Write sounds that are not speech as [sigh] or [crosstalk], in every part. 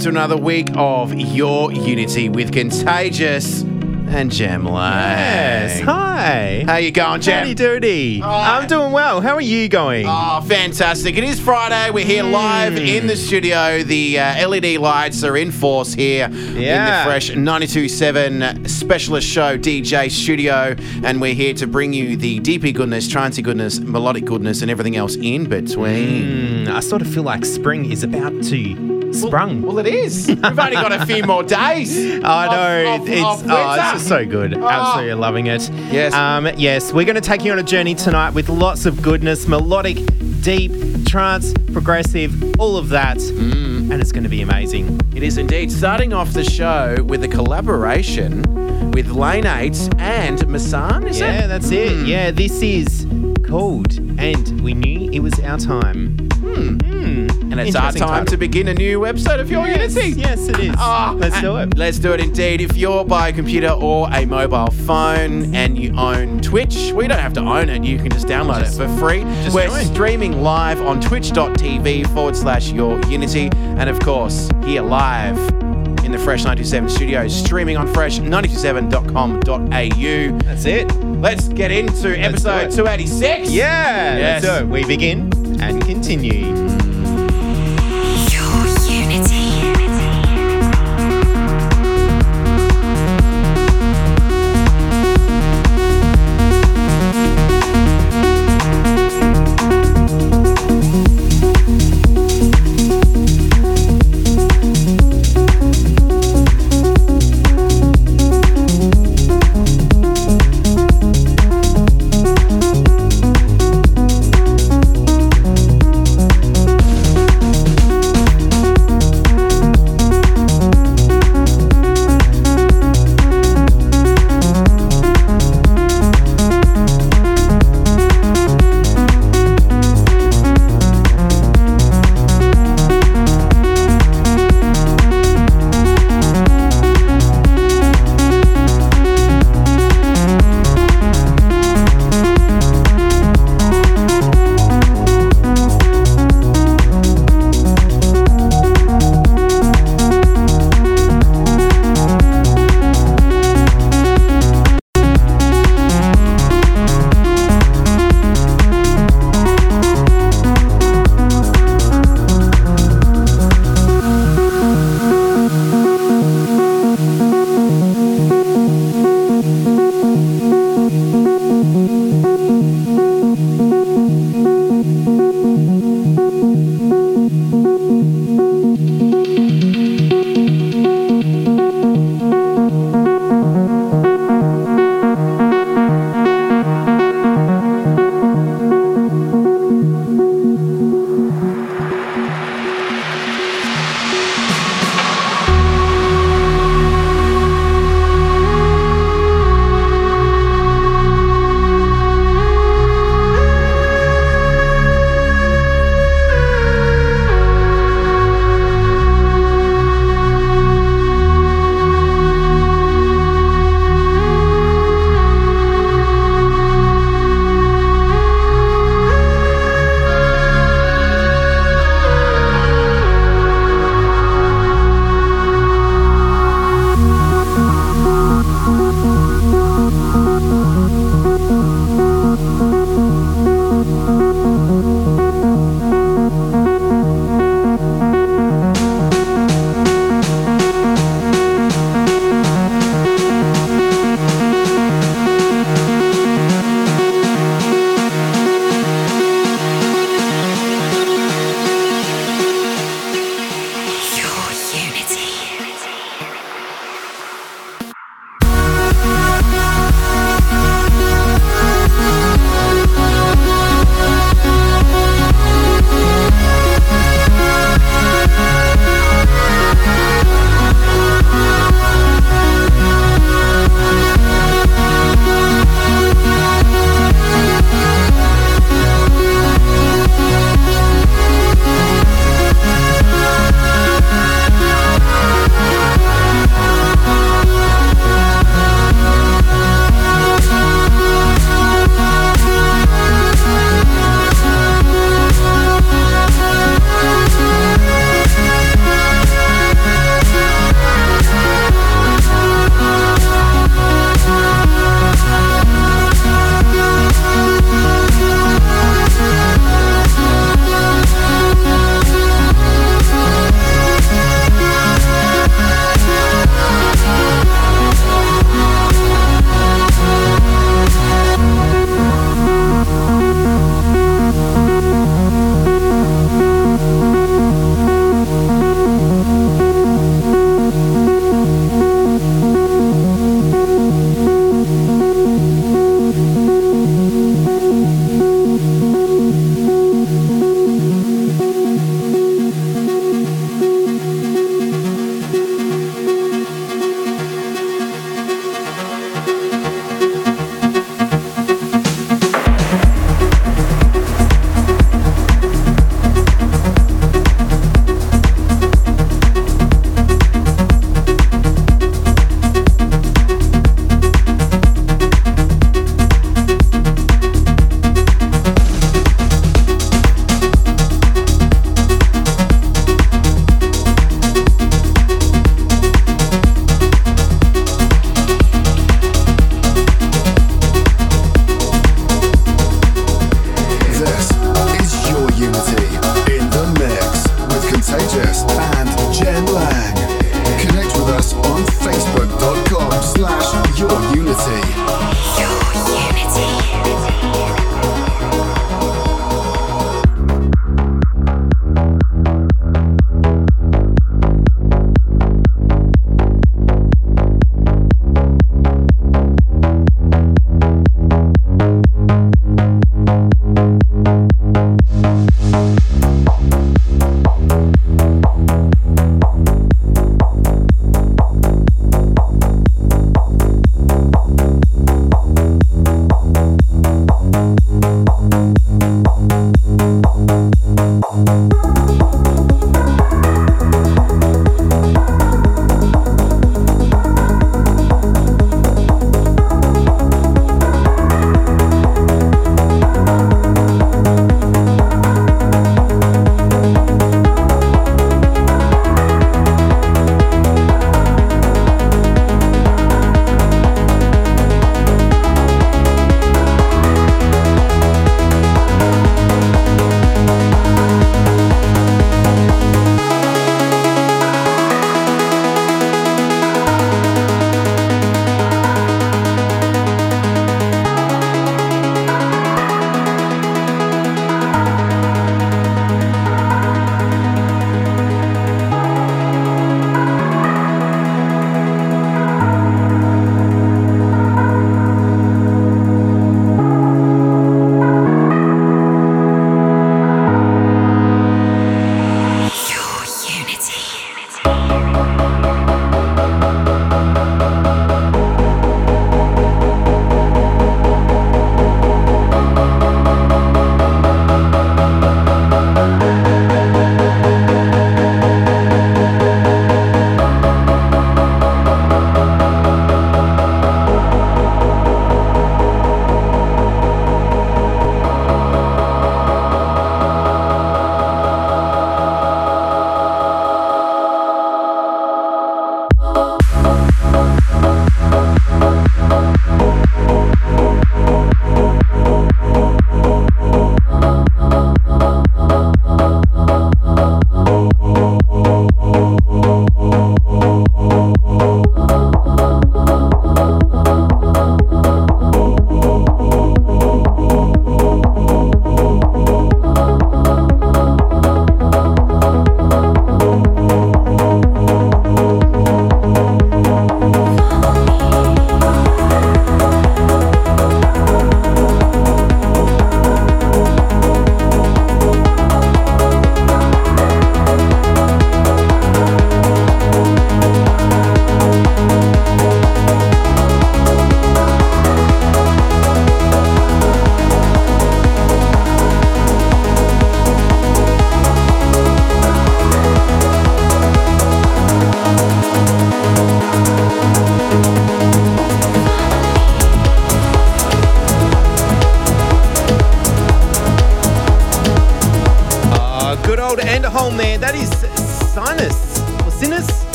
to another week of Your Unity with Contagious and Jem Lang. Yes. Hi. How you going, Jem? Howdy doody. I'm doing well. How are you going? Oh, fantastic. It is Friday. We're here live in the studio. The uh, LED lights are in force here in the fresh 92.7 specialist show DJ studio. And we're here to bring you the DP goodness, trancey goodness, melodic goodness, and everything else in between. Mm, I sort of feel like spring is about to sprung. Well, it is. [laughs] We've only got a few more days. I know of- of- it's of oh, it's just so good. Absolutely loving it. Yes. Um, yes, we're going to take you on a journey tonight with lots of goodness, melodic, deep, trance, progressive, all of that, Mm. and it's going to be amazing. It is indeed. Starting off the show with a collaboration with Lane 8 and Massane, is yeah, it? that's it. Yeah, this is called, and we knew it was our time. And it's our time to begin a new episode of Your Yes, Unity. yes, it is. Ah, Let's do it. Let's do it indeed. If you're by a computer or a mobile phone and you own Twitch, we don't have to own it. You can just download Just- it for free. We're streaming live on twitch.tv forward slash Your Unity. And of course, here live in the Fresh 927 studios, streaming on fresh927.com.au. That's it. Let's get into episode do it. 286. Yeah, Yes. let's do it. We begin and continue.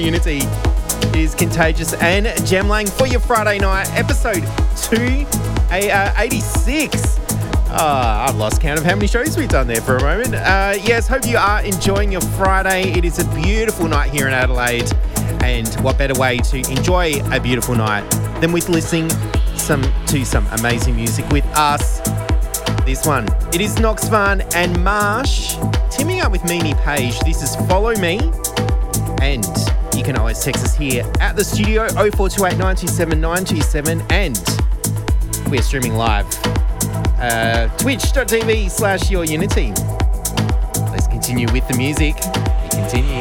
Unity. It is contagious and Jem Lang for your Friday night episode 286. Uh, I've lost count of how many shows we've done there for a moment. Uh, yes, hope you are enjoying your Friday. It is a beautiful night here in Adelaide, and what better way to enjoy a beautiful night than with listening some to some amazing music with us. This one, it is Nox Vahn and Marsh teaming up with Mimi Page. This is Follow Me, and you can always text us here at the studio 0428 927 927, and we're streaming live uh, twitch.tv slash your unity. Let's continue with the music. Continue.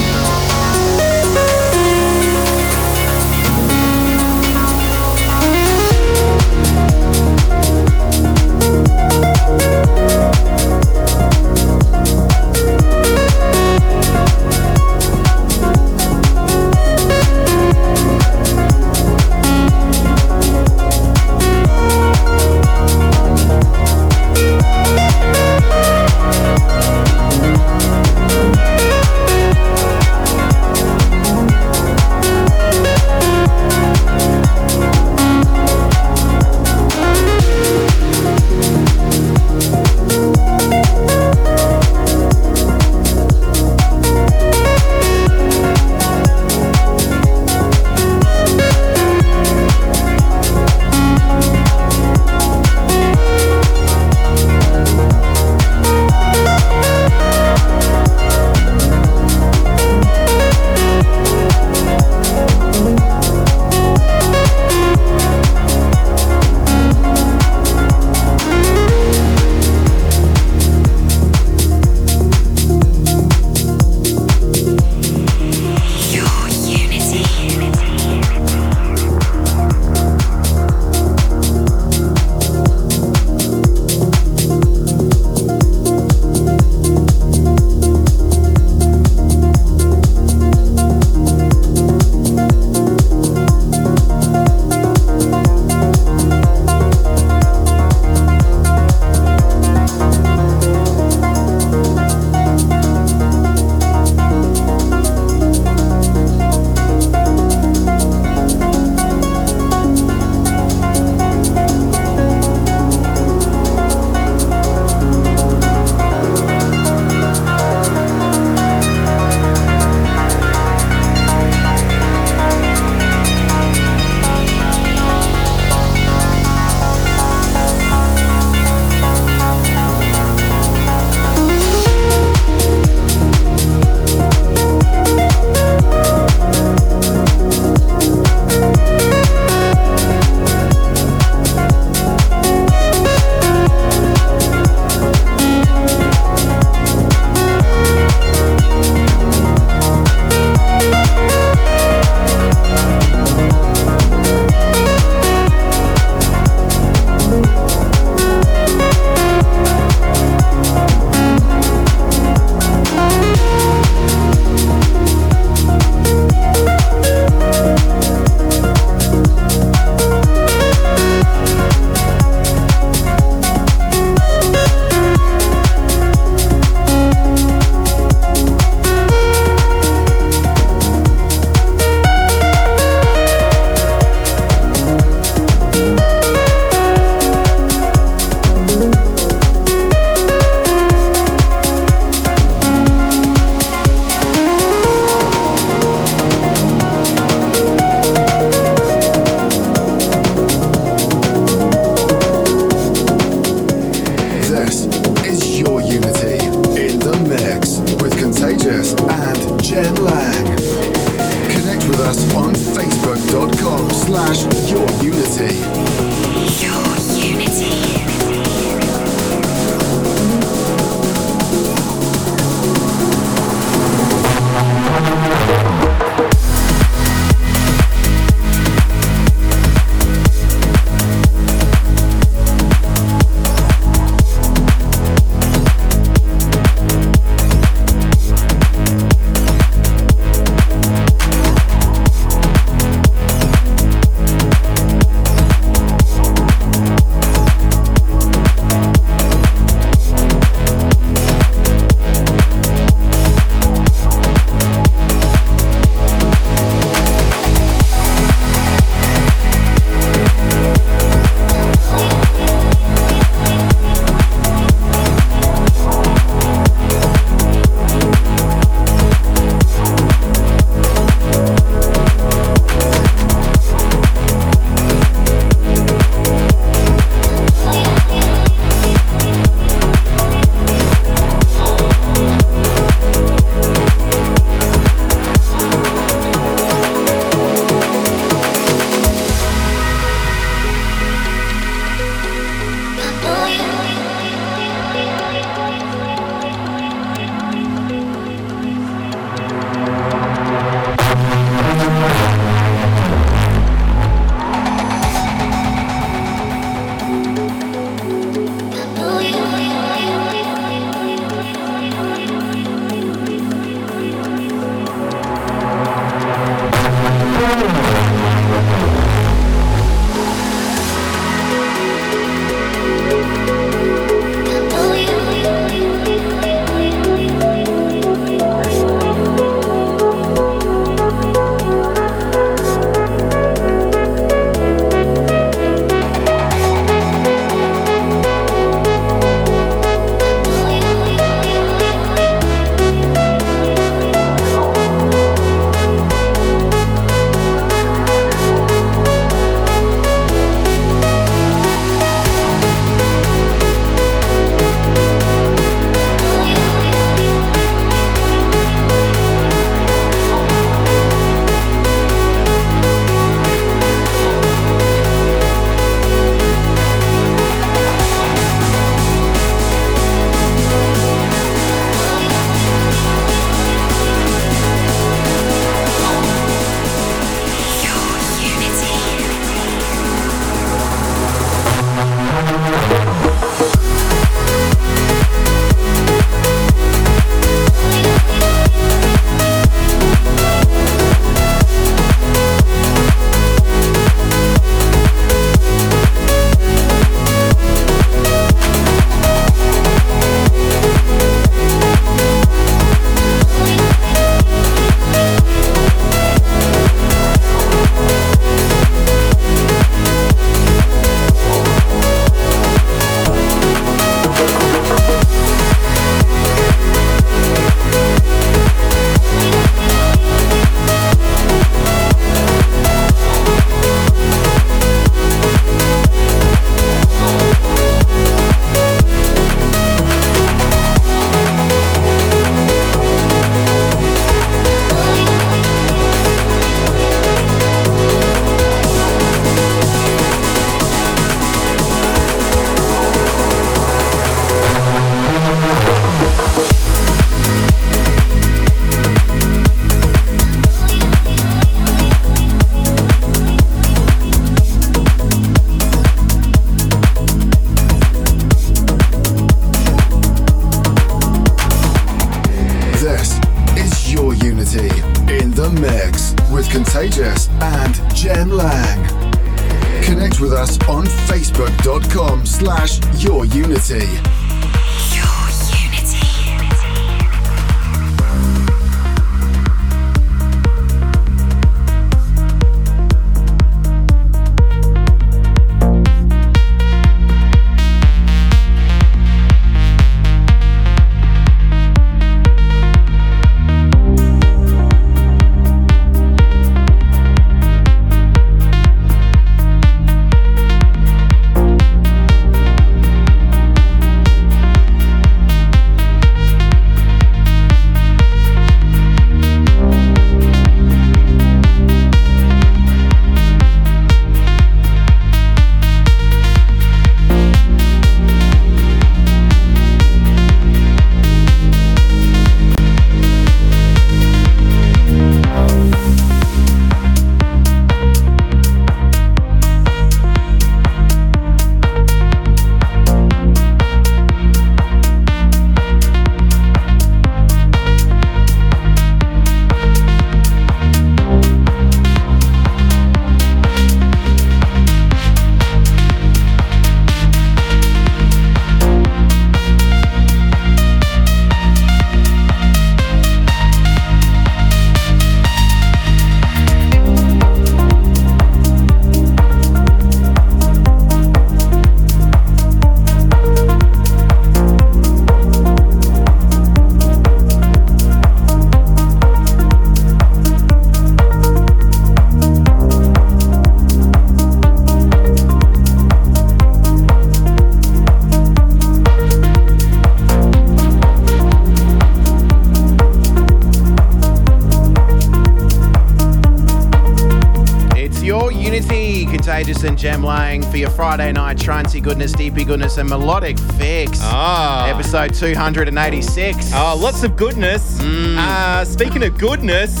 And Jem Lang for your Friday night Trancey goodness, deepy goodness, and melodic fix. Ah. Episode 286. Oh, lots of goodness. Uh, speaking of goodness,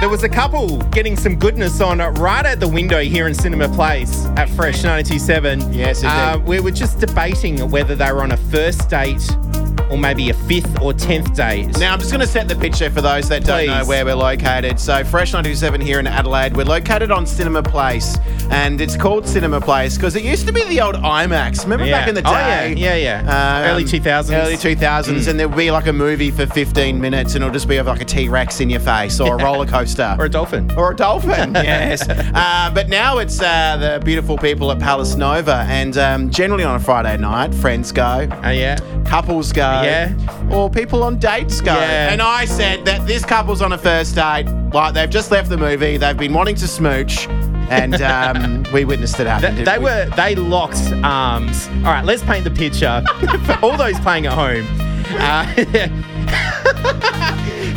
there was a couple getting some goodness on right at the window here in Cinema Place at Fresh 927. Yes. Uh, we were just debating whether they were on a first date or maybe a fifth or tenth date. Now, I'm just going to set the picture for those that don't know where we're located. So, Fresh 927 here in Adelaide, we're located on Cinema Place, and it's called Cinema Place because it used to be the old IMAX. Remember Yeah. back in the Oh, day? yeah, yeah, yeah. Um, Early 2000s. Early 2000s, and there'd be like a movie for 15 minutes, and it'll just be of like a T Rex in your face or a roller coaster. Or a dolphin. Or a dolphin, [laughs] yes. [laughs] uh, but now it's uh, the beautiful people at Palace Nova, and um, generally on a Friday night, friends go, Oh, yeah. couples go, Yeah. or people on dates go. Yeah. And I said that this couple's on a first date, like they've just left the movie, they've been wanting to smooch, and um, we witnessed it happen. They, they we? were they locked arms. All right, let's paint the picture [laughs] for all those playing at home. Uh,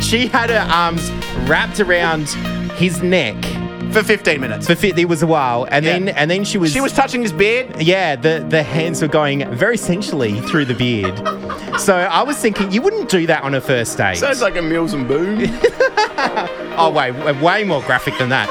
[laughs] she had her arms wrapped around his neck for 15 minutes. for fit. It was a while, and Yeah. then and then she was she was touching his beard. yeah. The the hands were going very sensually through the beard. So I was thinking you wouldn't do that on a first date. Sounds like a Mills and Boon. [laughs] oh wait, way more graphic than that.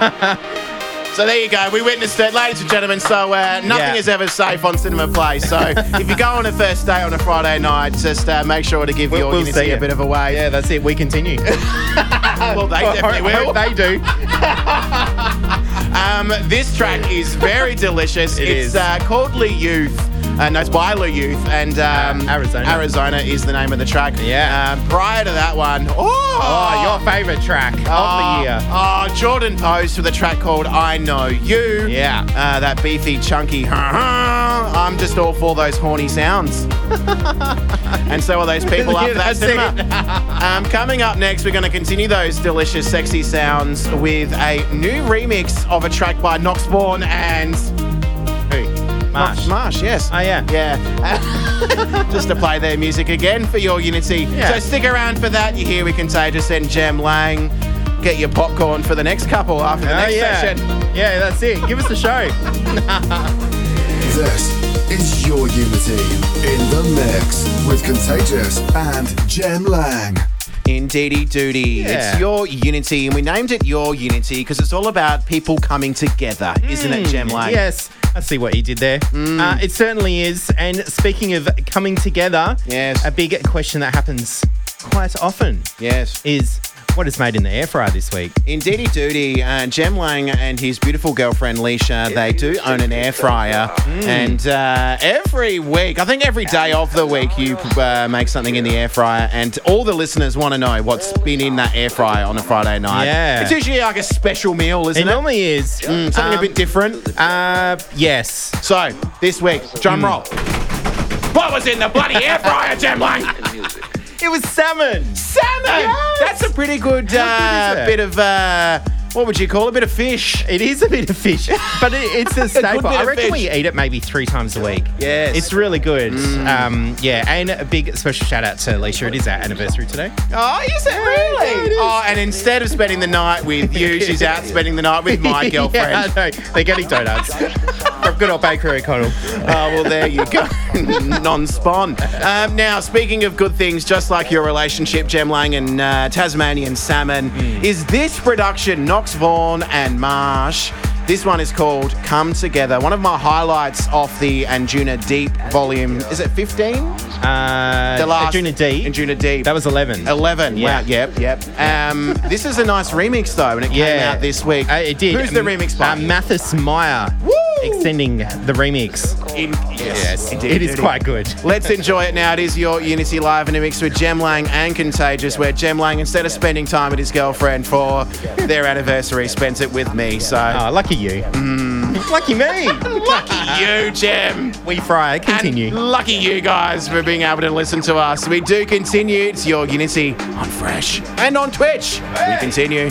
[laughs] So there you go. We witnessed it, ladies and gentlemen. So uh, nothing Yeah. is ever safe on Cinema Place. So [laughs] if you go on a first date on a Friday night, just uh, make sure to give We'll- your we'll Unity a bit of a wave. Yeah, that's it. We continue. [laughs] well, they definitely will. They do. Um, this track is very delicious. It it's is. Uh, called LE YOUTH. Uh, no, it's by Youth, and um, Uh, Arizona. Arizona is the name of the track. Yeah. Um, prior to that one, oh, Oh, your favourite track of oh, the year. Oh, Jordin Post with a track called I Know You. Yeah. Uh, that beefy, chunky, [laughs] I'm just all for those horny sounds. [laughs] and so are those people [laughs] after that cinema. um, coming up next, we're going to continue those delicious, sexy sounds with a new remix of a track by Nox Vahn and? Marsh. Nox Marsh, yes. Oh, yeah. Yeah. [laughs] Just to play their music again for your Unity. Yeah. So stick around for that. You hear we can Contagious and Jem Lang. Get your popcorn for the next couple after the Oh, next yeah. session. Yeah, that's it. Give us a show. [laughs] This is your Unity in the mix with Contagious and Jem Lang. Indeedy doody. Yeah. It's your Unity, and we named it Your Unity because it's all about people coming together, isn't it, Jem Lang? Mm, Yes, I see what you did there. Uh, it certainly is. And speaking of coming together, Yes. a big question that happens quite often Yes. is what is made in the air fryer this week. Indeedy doody, uh, Jem Lang and his beautiful girlfriend Leisha, they do own an air fryer. Mm. And uh, every week, I think every day of the week, you uh, make something in the air fryer. And all the listeners want to know what's been in that air fryer on a Friday night. Yeah. It's usually like a special meal, isn't It it? normally is. Mm, something a Um, bit different. Uh, yes. So, this week, drum Hmm. roll. What was in the bloody air fryer, Jem Lang? It was salmon. Salmon! Yes. That's a pretty good, uh, bit of, uh, what would you call it? A bit of fish. It is a bit of fish, [laughs] but it, it's a [laughs] staple. I reckon we eat it maybe three times a week. Yes. It's really good. Um, yeah, and a big special shout out to Alicia. It is our anniversary today. Oh, is it really? yeah, it is. Oh, and instead of spending the night with you, [laughs] she's out spending the night with my girlfriend. yeah, know. They're getting donuts from good old Bakery O'Connell. Oh, well, there you go. Non spawn. Um, now, speaking of good things, just like your relationship, Jem Lang and uh, Tasmanian Salmon, is this production, Nox Vahn and Marsh. This one is called Come Together. One of my highlights off the Anjuna Deep volume. Is it 15? Uh, The last. Juna D. Anjuna Deep. That was 11. 11. Yeah. Wow. Yep. Yep. Um, this is a nice remix though, and it came Yeah. out this week. Uh, it did. Who's the remix by? Uh, Matthias Meyer Woo! Extending the remix. In- Yes, indeed, it is indeed. quite good. Let's enjoy it now. It is your Unity Live in a mix with Jem Lang and Contagious, where Jem Lang, instead of spending time with his girlfriend for their anniversary, spends it with me. So, Oh, lucky you. Mm. lucky me. [laughs] lucky you, Jem. We fry. Continue. And lucky you guys for being able to listen to us. We do continue. It's your Unity on Fresh and on Twitch. We continue.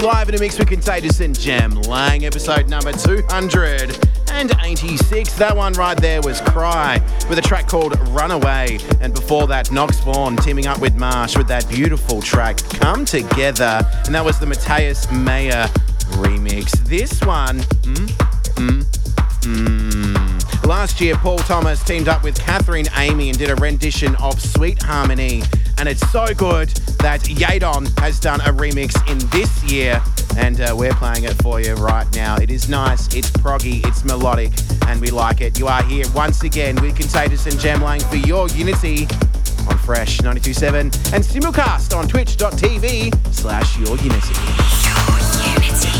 Live in a mix with Contagious and Jem Lang, episode number 286. That one right there was CRi with a track called Runaway. And before that, Nox Vahn teaming up with Marsh with that beautiful track Come Together. And that was the Matthias Meyer remix. This one, mm, mm, mm. Last year, Paul Thomas teamed up with Katherine Amy and did a rendition of Sweet Harmony. And it's so good that Yeadon has done a remix in this year. And uh, we're playing it for you right now. It is nice, it's proggy, it's melodic, and we like it. You are here once again with Contagious and Jem Lang for your Unity on Fresh 92.7 and simulcast on twitch.tv slash your Unity. Your unity.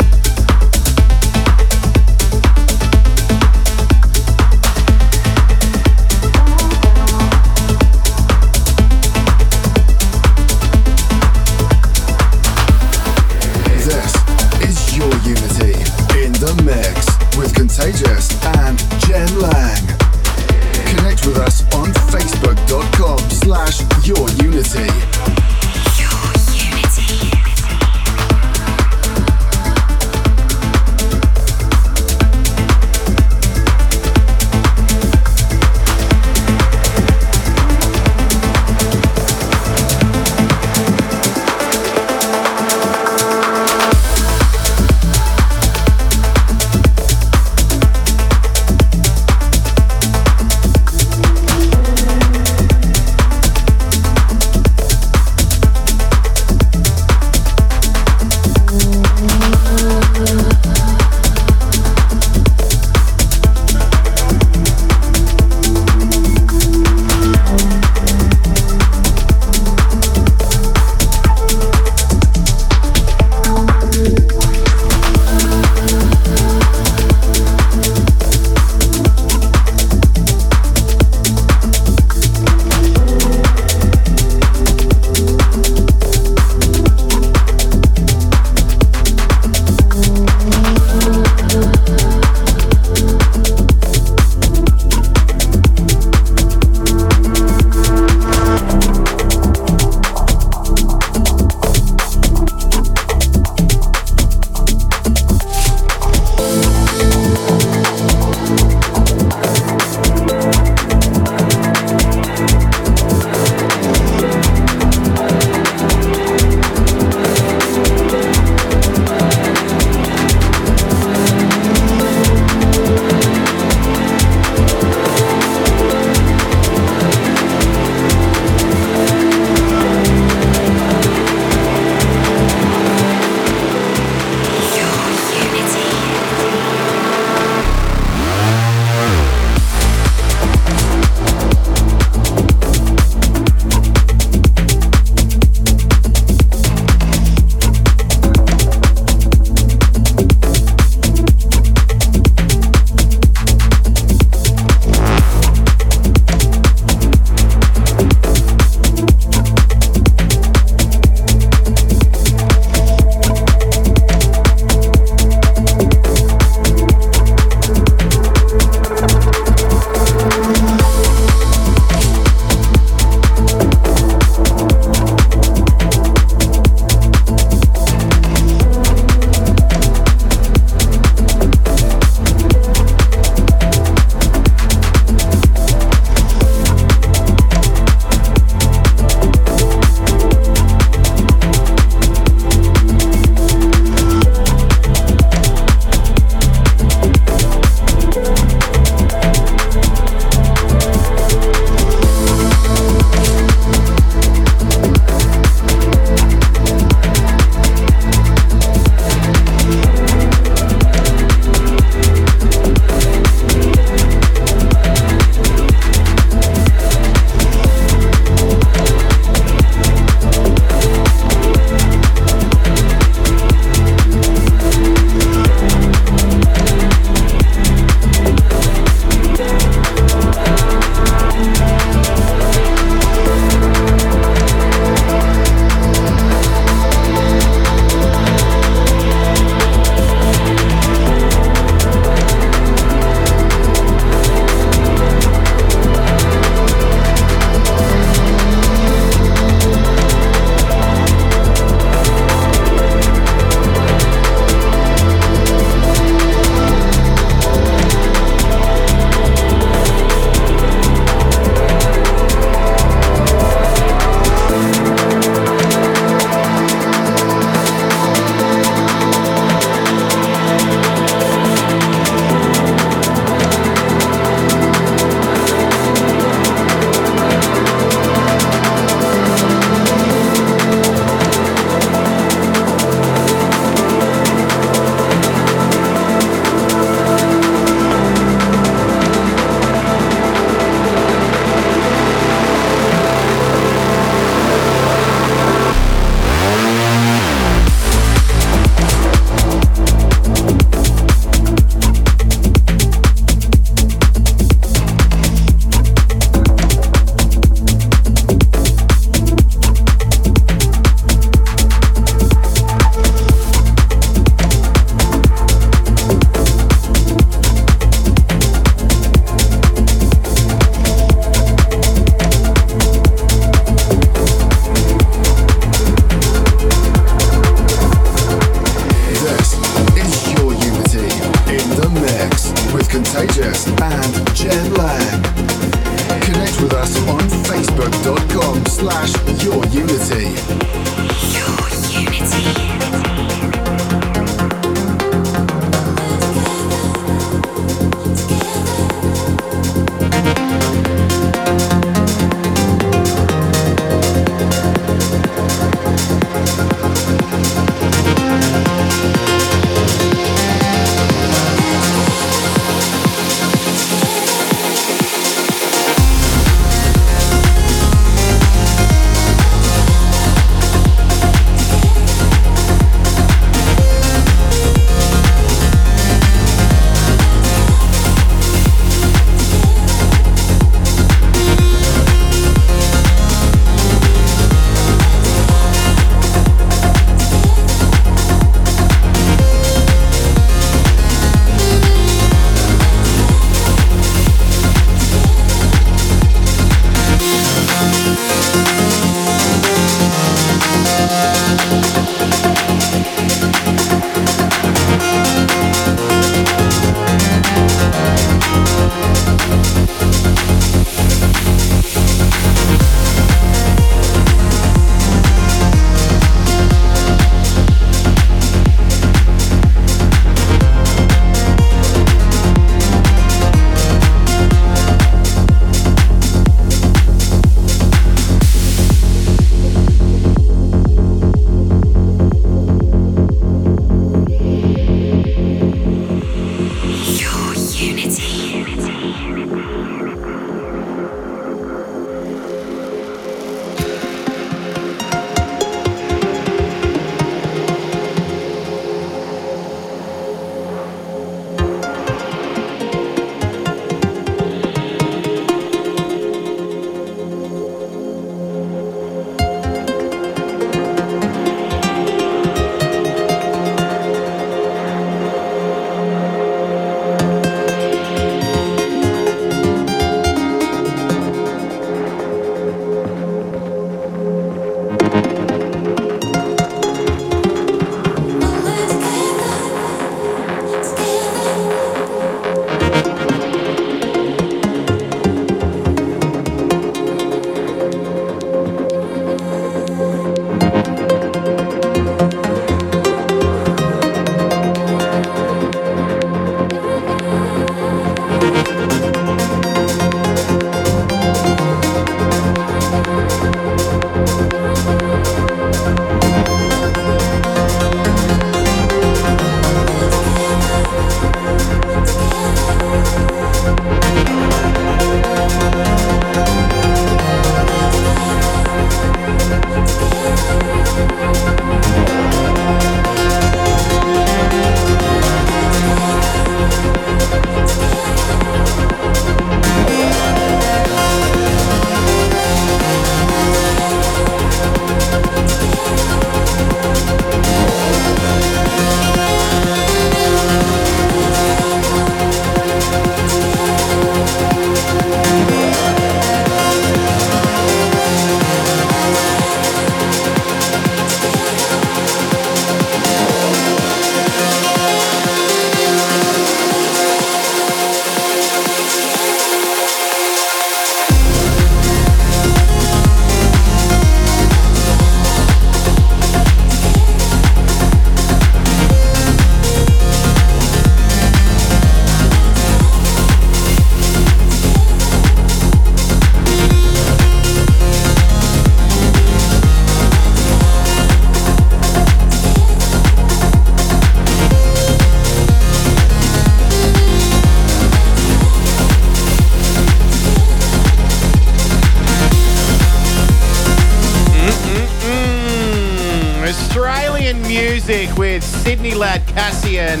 With Sydney lad Cassian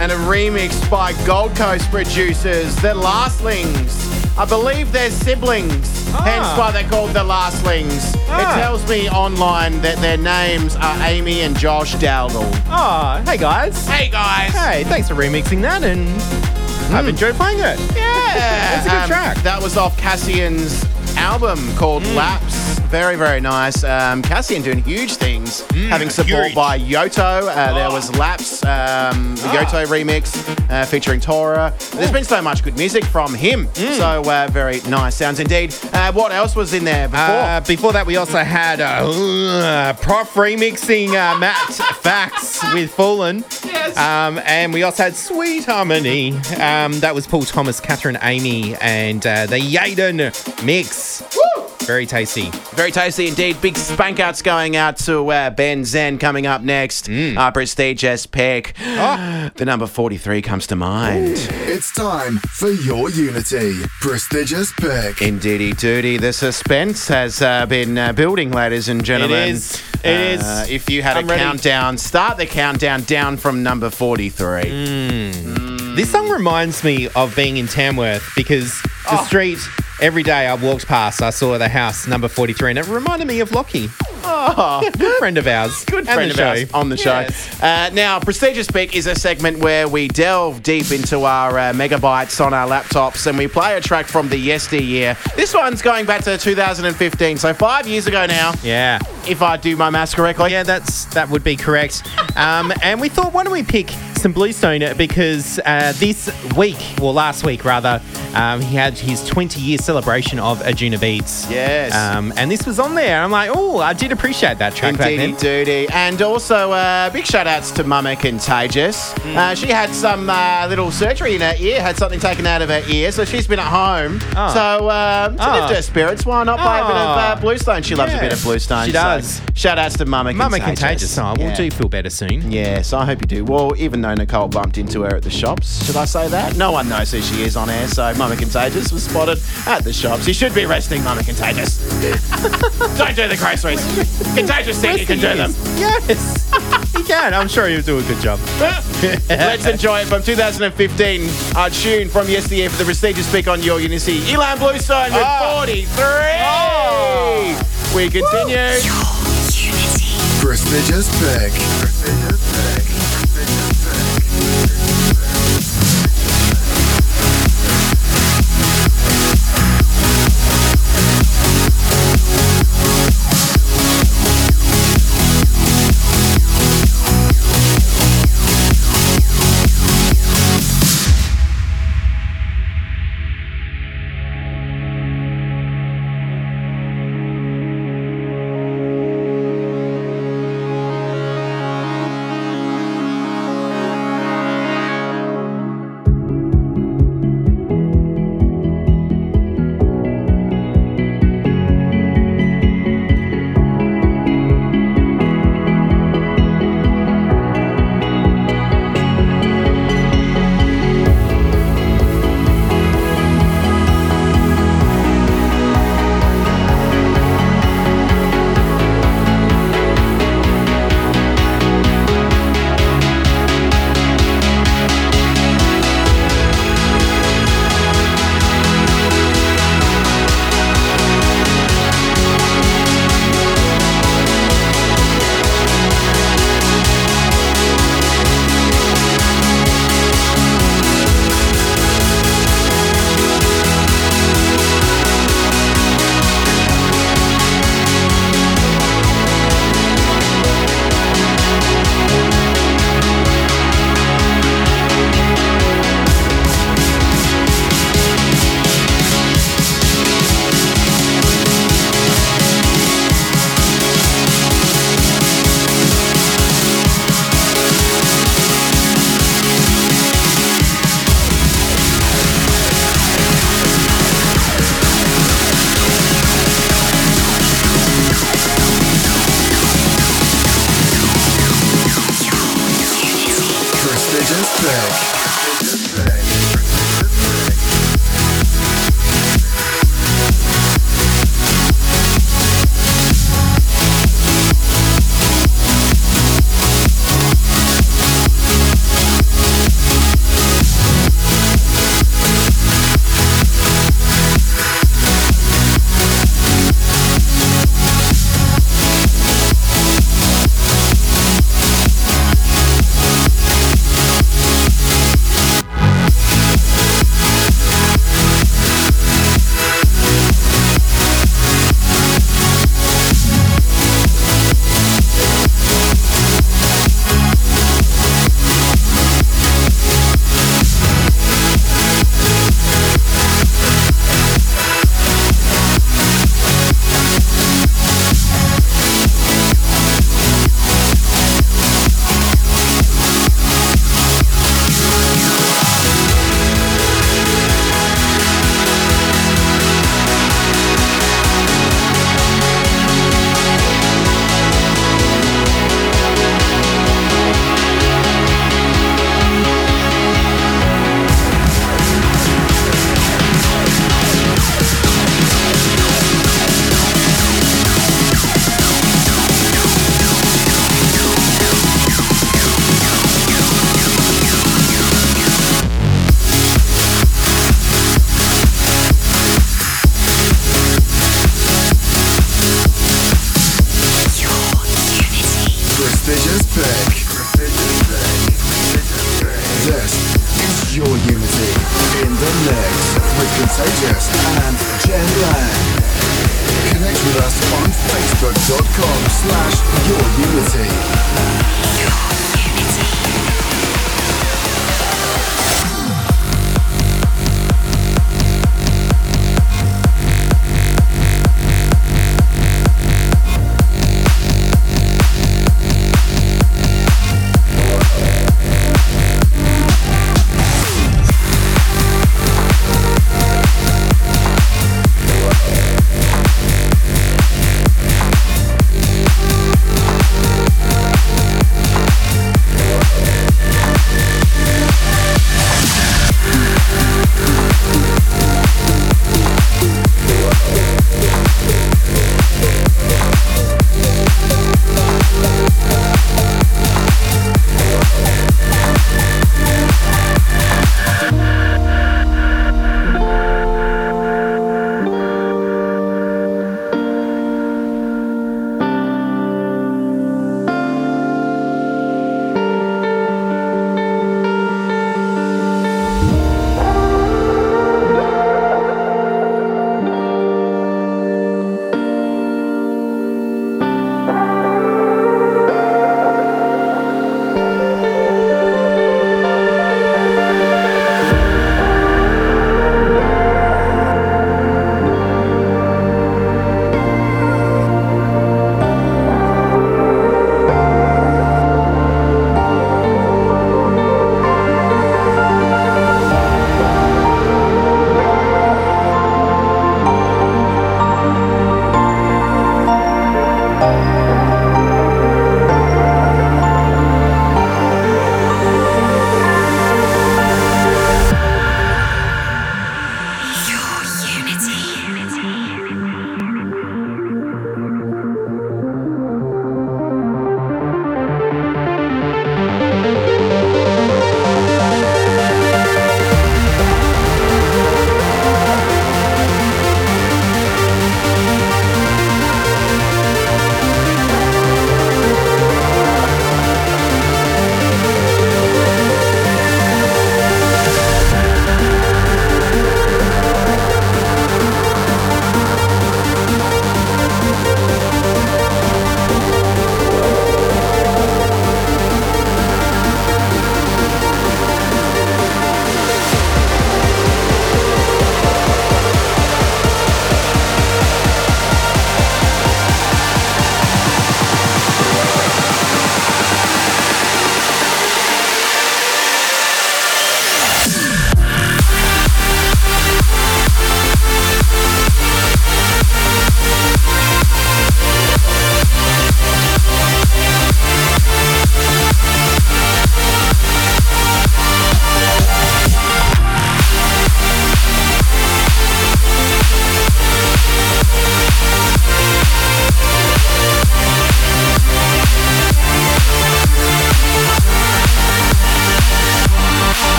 and a remix by Gold Coast producers, The Lastlings. I believe they're siblings, ah. hence why they're called The Lastlings. Ah. It tells me online that their names are Amy and Josh Dowdle. Oh, ah, hey guys. Hey guys! Hey, thanks for remixing that, and I've hmm. enjoyed playing it. Yeah, It's a good um, track. That was off Cassian's album called Mm. Laps. Very, very nice. Um, Cassian doing huge things, having support Mm, huge. by Yotto. Uh, There Oh. was Laps, um, the Ah. Yotto remix uh, featuring Tora. There's been so much good music from him. Mm. So uh, very nice sounds indeed. Uh, what else was in there before? Uh, before that, we also had uh, PROFF remixing uh, Matt [laughs] Fax with Fallen. Yes. Um, and we also had Sweet Harmony. Um, that was Paul Thomas, Katherine Amy, and uh, the Yeadon mix. Very tasty. Very tasty indeed. Big spank outs going out to uh, Ben Zen coming up next. Mm. Uh, prestigious pick. Oh. [gasps] The number 43 comes to mind. It's time for your Unity prestigious pick. Indeedy doody. The suspense has uh, been uh, building, ladies and gentlemen. is. It Uh, is. If you had I'm a ready. countdown, start the countdown down from number 43. Mm. This song reminds me of being in Tamworth because the Oh. street every day I walked past, I saw the house number 43, and it reminded me of Lockie. Oh, [laughs] Good friend of ours. good friend of show. ours on the show. Yes. Uh, now, Prestigious Pick is a segment where we delve deep into our uh, megabytes on our laptops and we play a track from the yesteryear. This one's going back to 2015, so five years ago now, Yeah. if I do my maths correctly. Yeah, that's that would be correct. Um, and we thought, why don't we pick some Bluestone because uh, this week, or last week rather, um, he had his 20 year celebration of Anjunabeats. Yes. Um, and this was on there. I'm like, oh, I did appreciate that track Indeedy doody. And also, uh, big shout outs to Mama Contagious. Mm. Uh, she had some uh, little surgery in her ear, had something taken out of her ear, so she's been at home. Oh. So, um, to Oh. lift her spirits, why not play a bit of uh, Oh. Bluestone? She loves a bit of Bluestone. She so does. shout outs to Mama Mama Contagious. Contagious. Oh, we'll do feel better soon. Yes, I hope you do. Well, even though Nicole bumped into her at the shops, should I say that? No one knows who she is on air, so Mama Contagious was spotted at the shops. You should be resting, on a Contagious. [laughs] Don't do the groceries. Contagious think you can do them. Yes, he can. I'm sure he'll do a good job. [laughs] Let's enjoy it from 2015. Our tune from yesteryear for the prestigious speak on your Unity. Ilan Bluestone with Oh. 43. Ah. We continue. Prestigious pick. Prestigious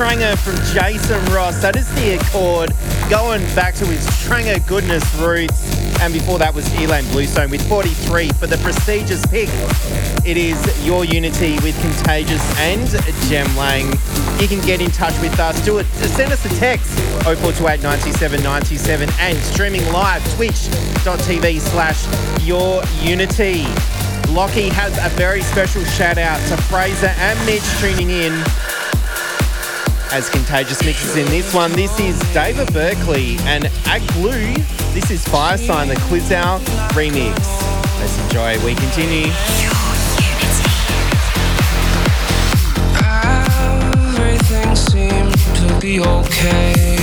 Tranger from Jason Ross. That is the Accord going back to his Tranger goodness roots. And before that was Ilan Bluestone with 43 for the prestigious pick. It is Your Unity with Contagious and Jem Lang. You can get in touch with us. Do it. Send us a text 0428 97 97 and streaming live twitch.tv slash Your Unity. Lockie has a very special shout out to Fraser and Mitch tuning in as Contagious mixes in this one. This is David Berkeley and at Glue. This is Fire Sign, the Quizzow remix. Let's enjoy. We continue. Everything seemed to be okay.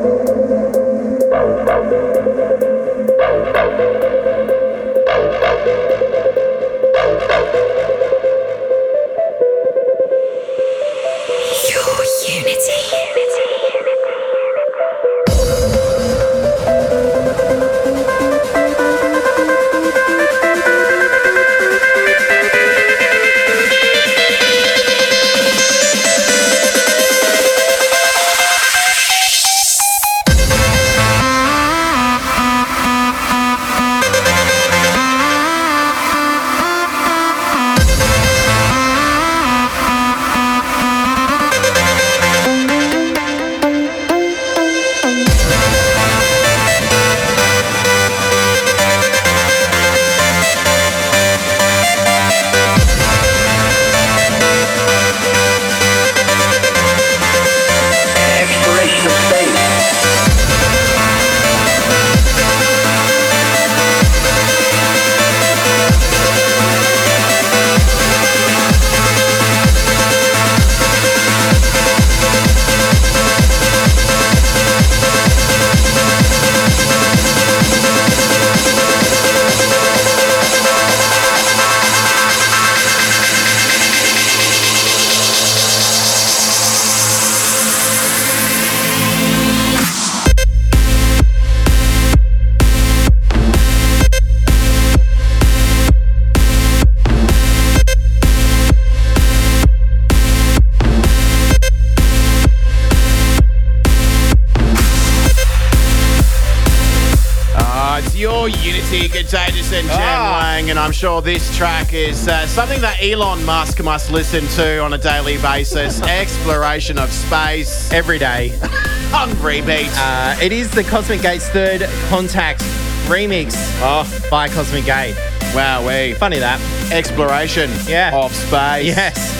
Thank you. Sure this track is uh, something that Elon Musk must listen to on a daily basis. [laughs] Exploration of space Every day. [laughs] on repeat. Uh, it is the Cosmic Gate's third contact remix oh, by Cosmic Gate. wow, we Funny that. Exploration Yeah. of space. Yes.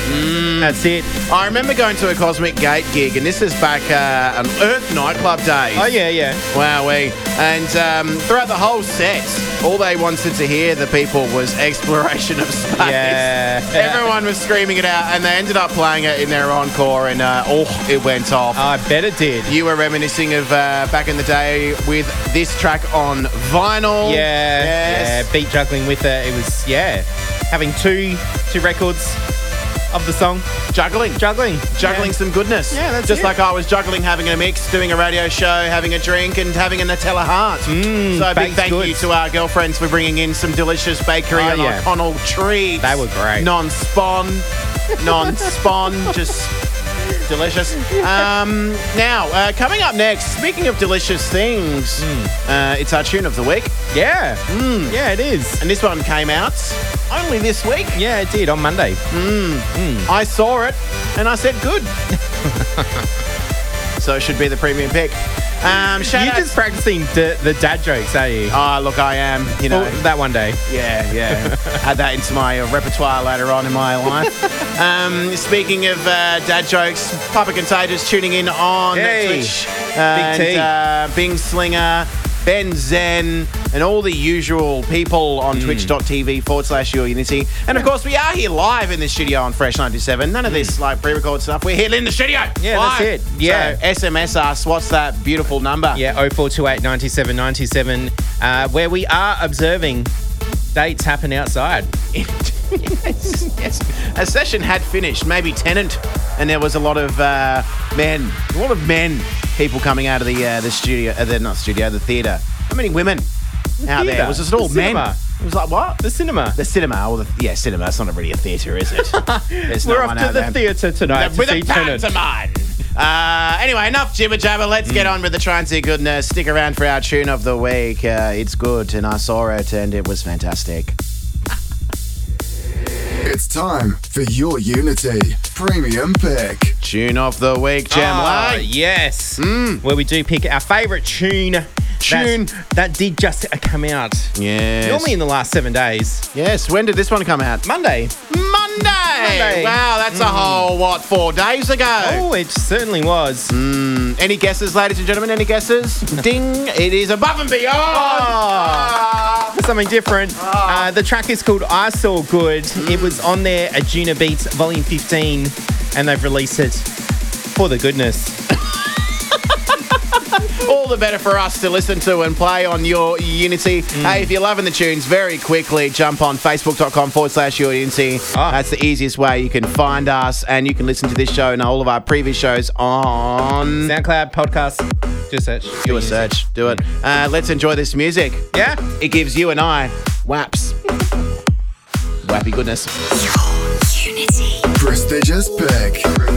That's it. I remember going to a Cosmic Gate gig, and this is back uh, on Earth nightclub days. Oh, yeah, yeah. Wow, we. And um, throughout the whole set, all they wanted to hear, the people, was exploration of space. Yeah. [laughs] Everyone was screaming it out, and they ended up playing it in their encore, and uh, oh, it went off. I bet it did. you were reminiscing of uh, back in the day with this track on vinyl. Yeah, Yes. yeah, beat juggling with it. It was yeah, having two two records of the song, Juggling. juggling, Juggling Yeah. some goodness. Yeah, that's Just it. like I was juggling having a mix, doing a radio show, having a drink, and having a Nutella heart. so big Mm, thank you to our girlfriends for bringing in some delicious bakery Oh, and yeah. O'Connell treats. They were great. Non-spawn, non-spawn, [laughs] just delicious. Um, now, uh, coming up next, speaking of delicious things, Hmm. uh, it's our tune of the week. Yeah, yeah, it is. And this one came out this week. Yeah, it did on Monday. I saw it and I said, good. [laughs] so it should be the premium pick. Um, You're out- just practicing the, the dad jokes, are you? Oh, look, I am. You know, Oh, that one day. yeah, yeah. [laughs] Add that into my uh, repertoire later on in my life. [laughs] um, speaking of uh, dad jokes, Papa Contagious tuning in on Hey, Twitch. and, T. Uh, Bing Slinger, Ben Zen, and all the usual people Hmm. on twitch.tv forward slash your unity. And of course, we are here live in the studio on Fresh 97. None of this like pre record stuff. We're here in the studio. Hmm. Yeah, live. that's it. Yeah. So SMS us. What's that beautiful number? Yeah, 0428 97 97, uh, where we are observing dates happen outside. [laughs] yes, yes. A session had finished, maybe tenant, and there was a lot of uh, men, a lot of men, people coming out of the uh, the studio, uh, the not studio, the theatre. How many women out there? theatre. Was it all The men? cinema. It was like what? The cinema. The cinema, or the yeah, cinema. It's not really a theatre, is it? [laughs] There's no We're one off to out the there. theatre tonight to with see a Tenet. pantomime. Uh, anyway, enough jibber jabber. Let's get on with the trancy goodness. Stick around for our tune of the week. Uh, it's good, and I saw it, and it was fantastic. It's time for your Unity Premium Pick. Tune of the week, Jem Ah, Lang. yes. Where we do pick our favourite tune. That's- Tune. That did just come out. Yes. Normally in the last seven days. Yes. When did this one come out? Monday. Monday. Monday. Wow, that's a whole what four days ago. Oh, it certainly was. Any guesses, ladies and gentlemen? Any guesses? [laughs] Ding! It is above and beyond. Ah. Something different. Uh, the track is called I Saw Good. It was on their Anjunabeats Volume 15, and they've released it for the goodness. All the better for us to listen to and play on your Unity. Hey, if you're loving the tunes, very quickly jump on facebook.com forward slash your Unity. Ah. That's the easiest way you can find us, and you can listen to this show and all of our previous shows on. SoundCloud podcast. Just search. Do a search. Do it. Uh, let's enjoy this music. Yeah. It gives you and I waps. Wappy goodness. Unity. Prestigious Pick.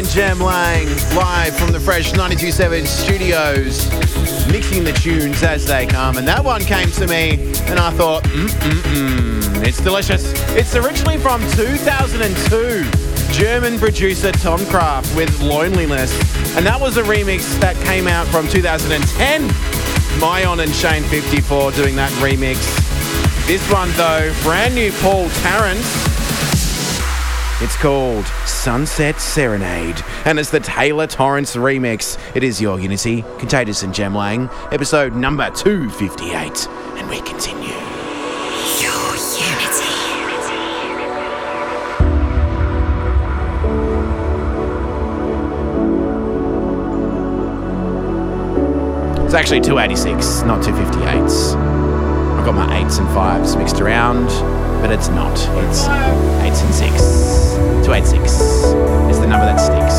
And Jem Lang, live from the Fresh 927 studios, mixing the tunes as they come. And that one came to me, and I thought, mm mm mm, it's delicious. It's originally from 2002. German producer Tomcraft with Loneliness. And that was a remix that came out from 2010. Myon and Shane 54 doing that remix. This one, though, brand new Paul Tarrant. Called Sunset Serenade, and it's the Taylor Torrence remix. It is your Unity, Contagious and Jem Lang, episode number 258, and we continue. Your unity. It's actually 286, not 258s. I've got my 8s and 5s mixed around, but it's not. It's 8s and 6. 286 is the number that sticks.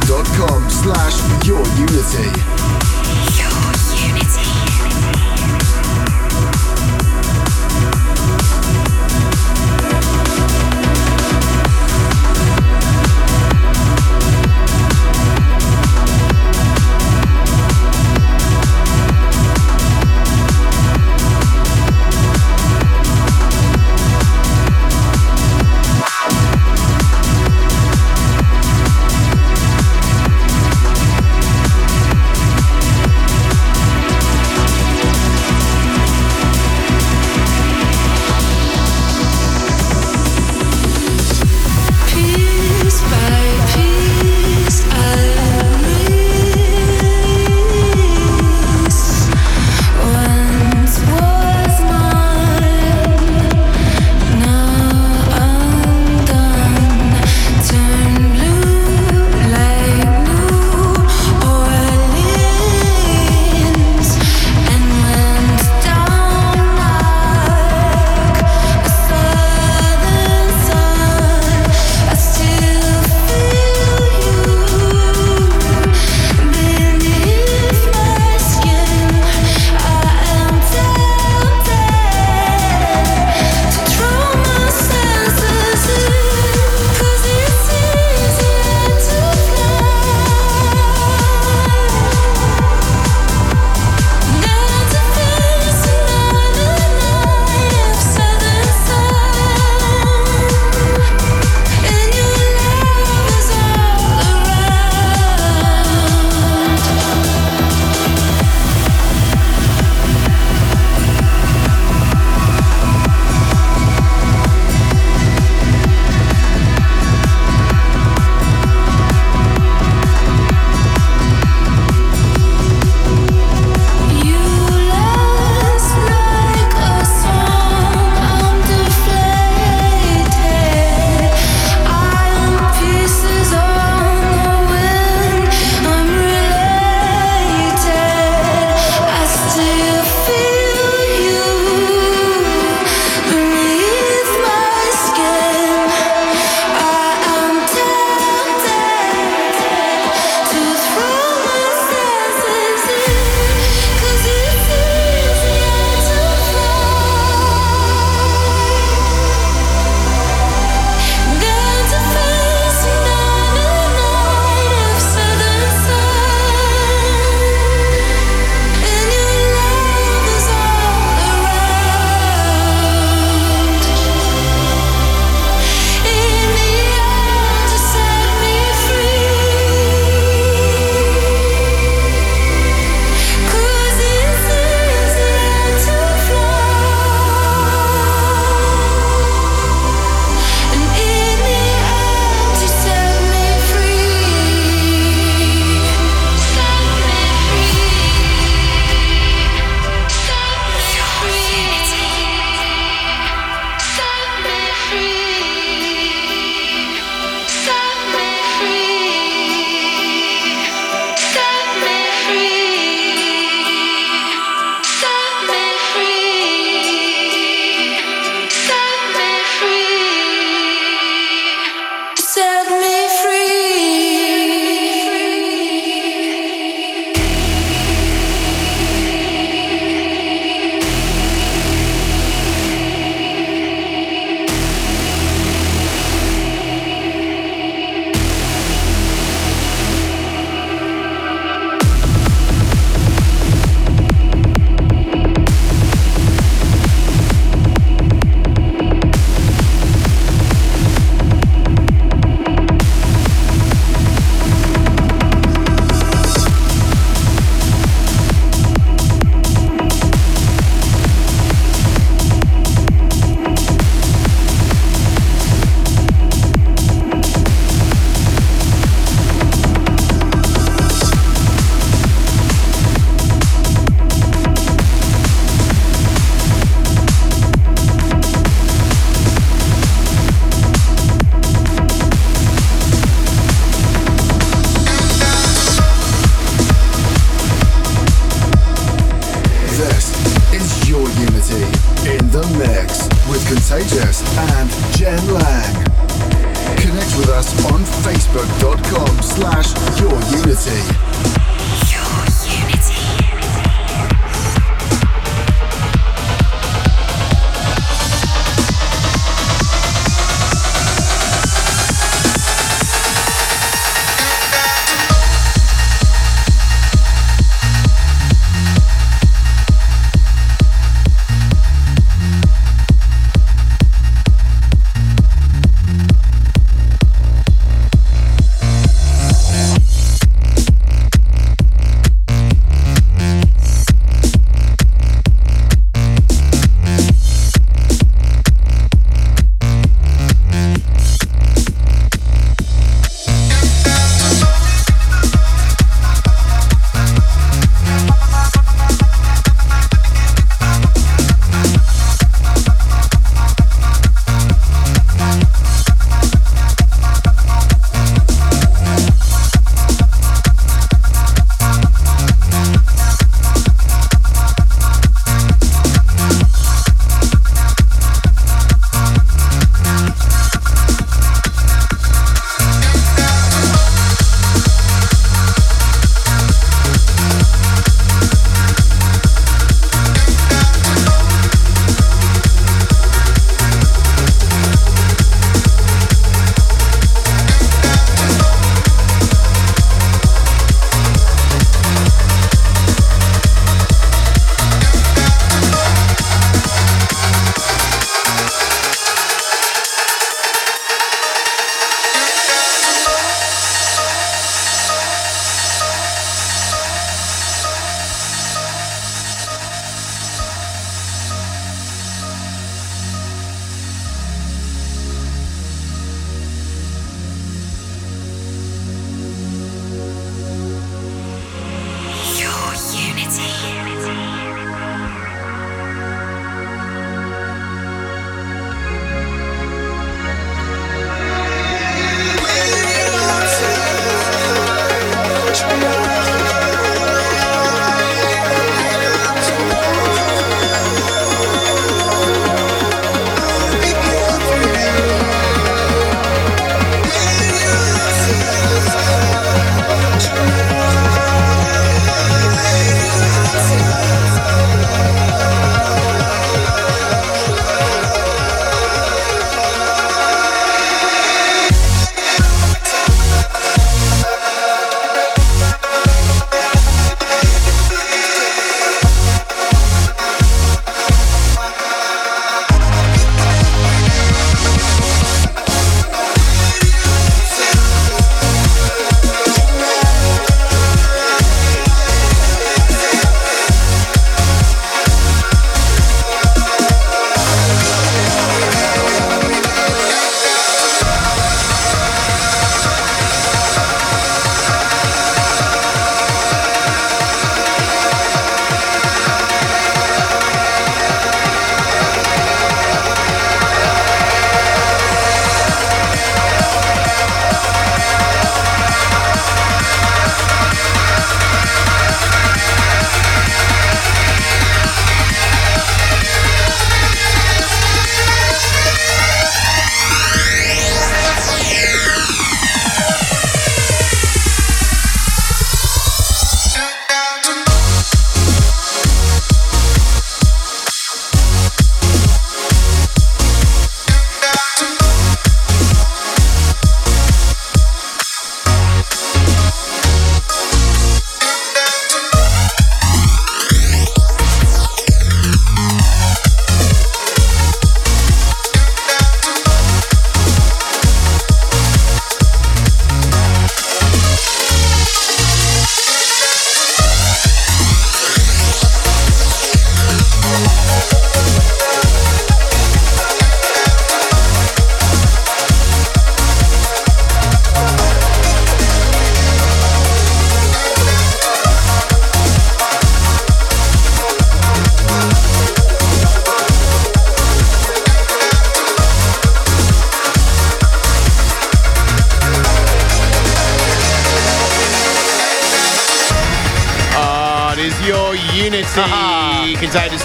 facebook.com slash your unity. Your unity.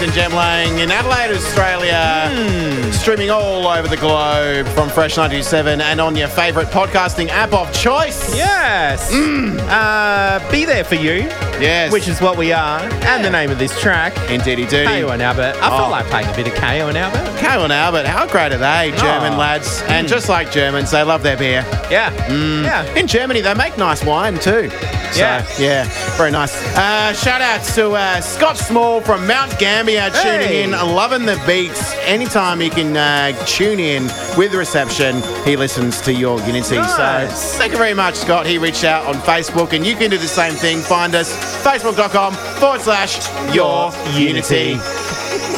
Matty Contagious and Jem Lang in Adelaide, Australia. Hmm. Streaming all over the globe from Fresh 97 and on your favourite podcasting app of choice. Yes. Hmm. Uh, be there for you, Yes. which is what we are, and the name of this track. Indeedy Doody. Kyau and Albert. I felt Oh. like playing a bit of Kyau and Albert. Kyau and Albert, how great are they, German Oh. lads? And hmm. just like Germans, they love their beer. Yeah. Yeah. In Germany, they make nice wine too. So, Yeah. yeah, very nice. Uh, shout out to uh, Scott Small from Mount Gambier tuning Hey. in, loving the beats. Anytime he can uh, tune in with reception, he listens to your Unity. Nice. So thank you very much, Scott. He reached out on Facebook, and you can do the same thing. Find us facebook.com forward slash your Unity. [laughs]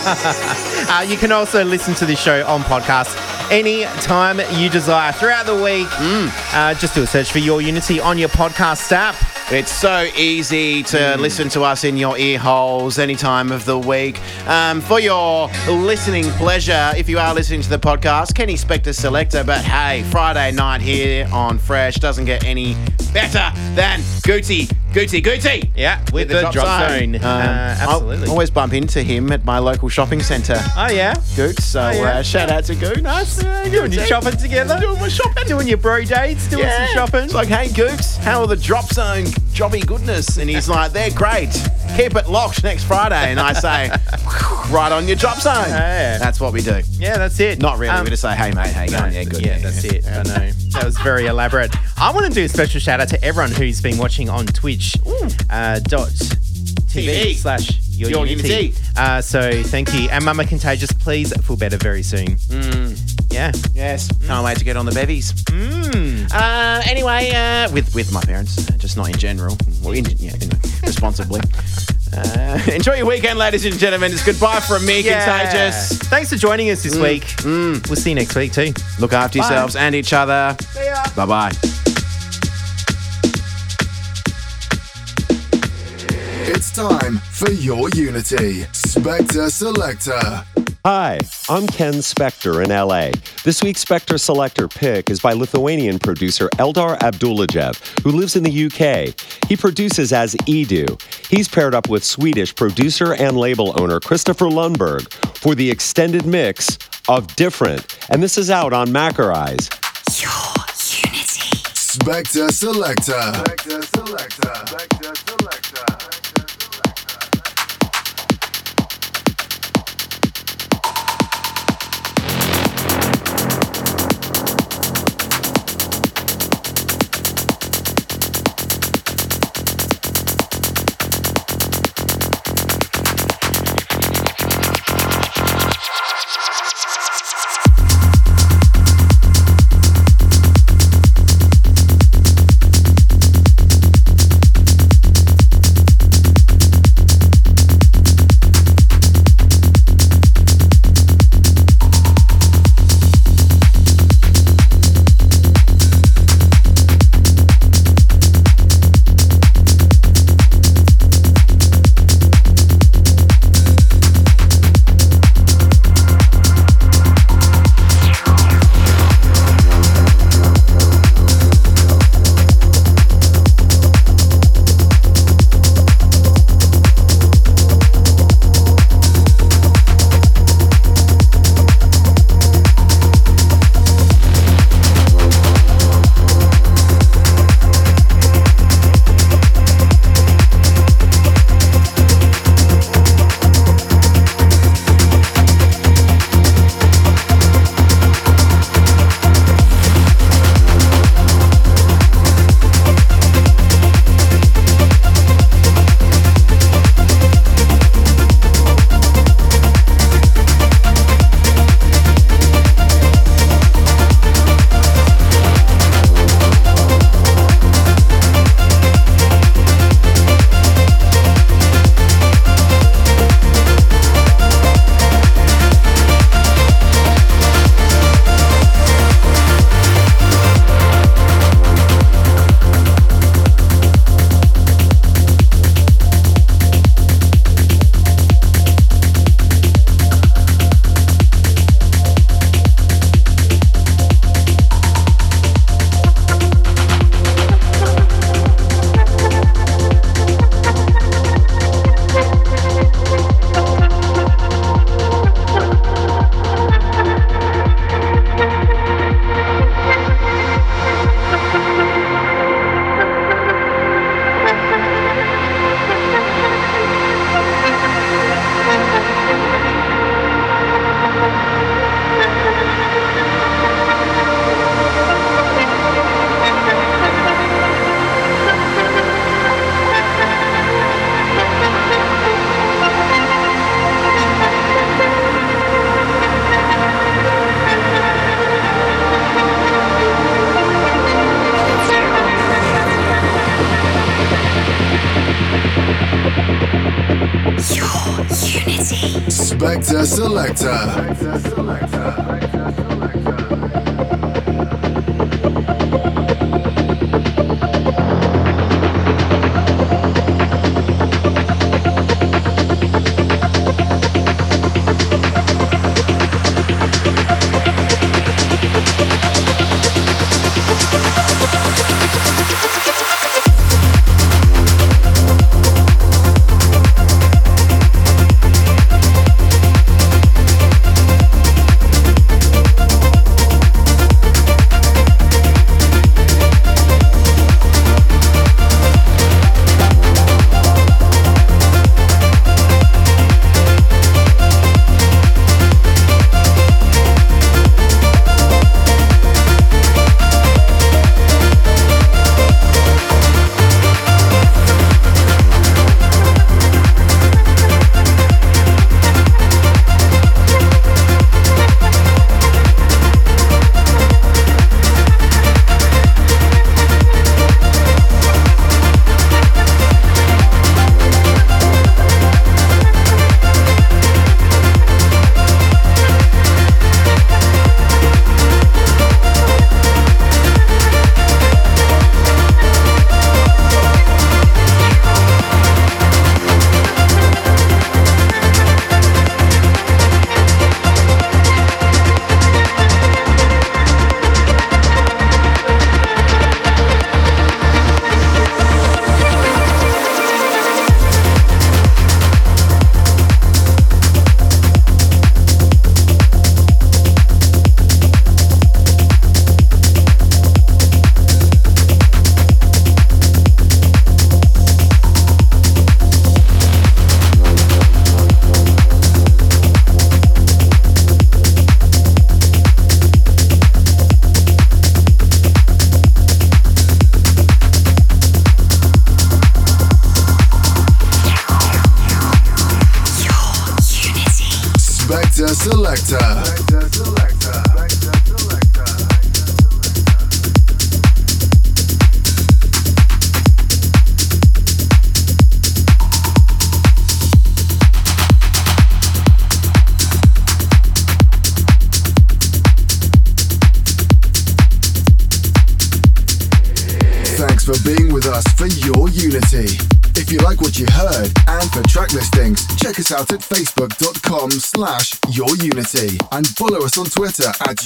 Uh, you can also listen to this show on podcast any time you desire throughout the week. Uh, just do a search for Your Unity on your podcast app. It's so easy to listen to us in your ear holes any time of the week. Um, for your listening pleasure, if you are listening to the podcast, Kenny Spector Selector, but hey, Friday night here on Fresh doesn't get any better than Gooty, Gooty, Gooty. Yeah, with, the, drop, zone. Um, uh, absolutely. I always bump into him at my local shopping centre, oh, yeah. Goot. So Oh, yeah. uh, shout out to Goot. Nice. Uh, Doing your shopping together. Doing my shopping. Doing your bro dates. Doing some shopping. It's like, hey, Gooks, how are the drop zone jobby goodness? And he's like, they're great. Keep it locked next Friday. And I say, [laughs] right on your drop zone. Yeah. That's what we do. yeah, that's it. Not really. Um, we just say, hey, mate, how you going? Yeah, good. Yeah, that's it. I know. [laughs] That was very elaborate. I want to do a special shout out to everyone who's been watching on Twitch. Uh, dot TV TV slash your, Your Unity. Unity. Uh, so thank you. And Mama Contagious, please feel better very soon. Yeah. Yes. Can't wait to get on the bevies. Uh, anyway, uh, with with my parents, uh, just not in general. Well, in, yeah, anyway, [laughs] responsibly. Uh, enjoy your weekend, ladies and gentlemen. It's goodbye from me, Contagious. Thanks for joining us this week. We'll see you next week too. Look after yourselves and each other. Bye bye. It's time for your Unity. Spector Selector. Hi, I'm Ken Spector in LA. This week's Spector Selector pick is by Lithuanian producer Eldar Abdulajev, who lives in the UK. He produces as Edu. He's paired up with Swedish producer and label owner Kristoffer Ljungberg for the extended mix of Different, and this is out on Macarize. Your Unity. Spector Selector. Spector Selector. Spector Selector. Spector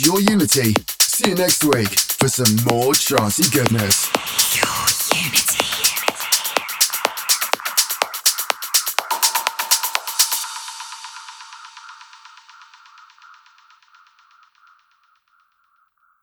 Twitter unity. See you next week for some more charty goodness.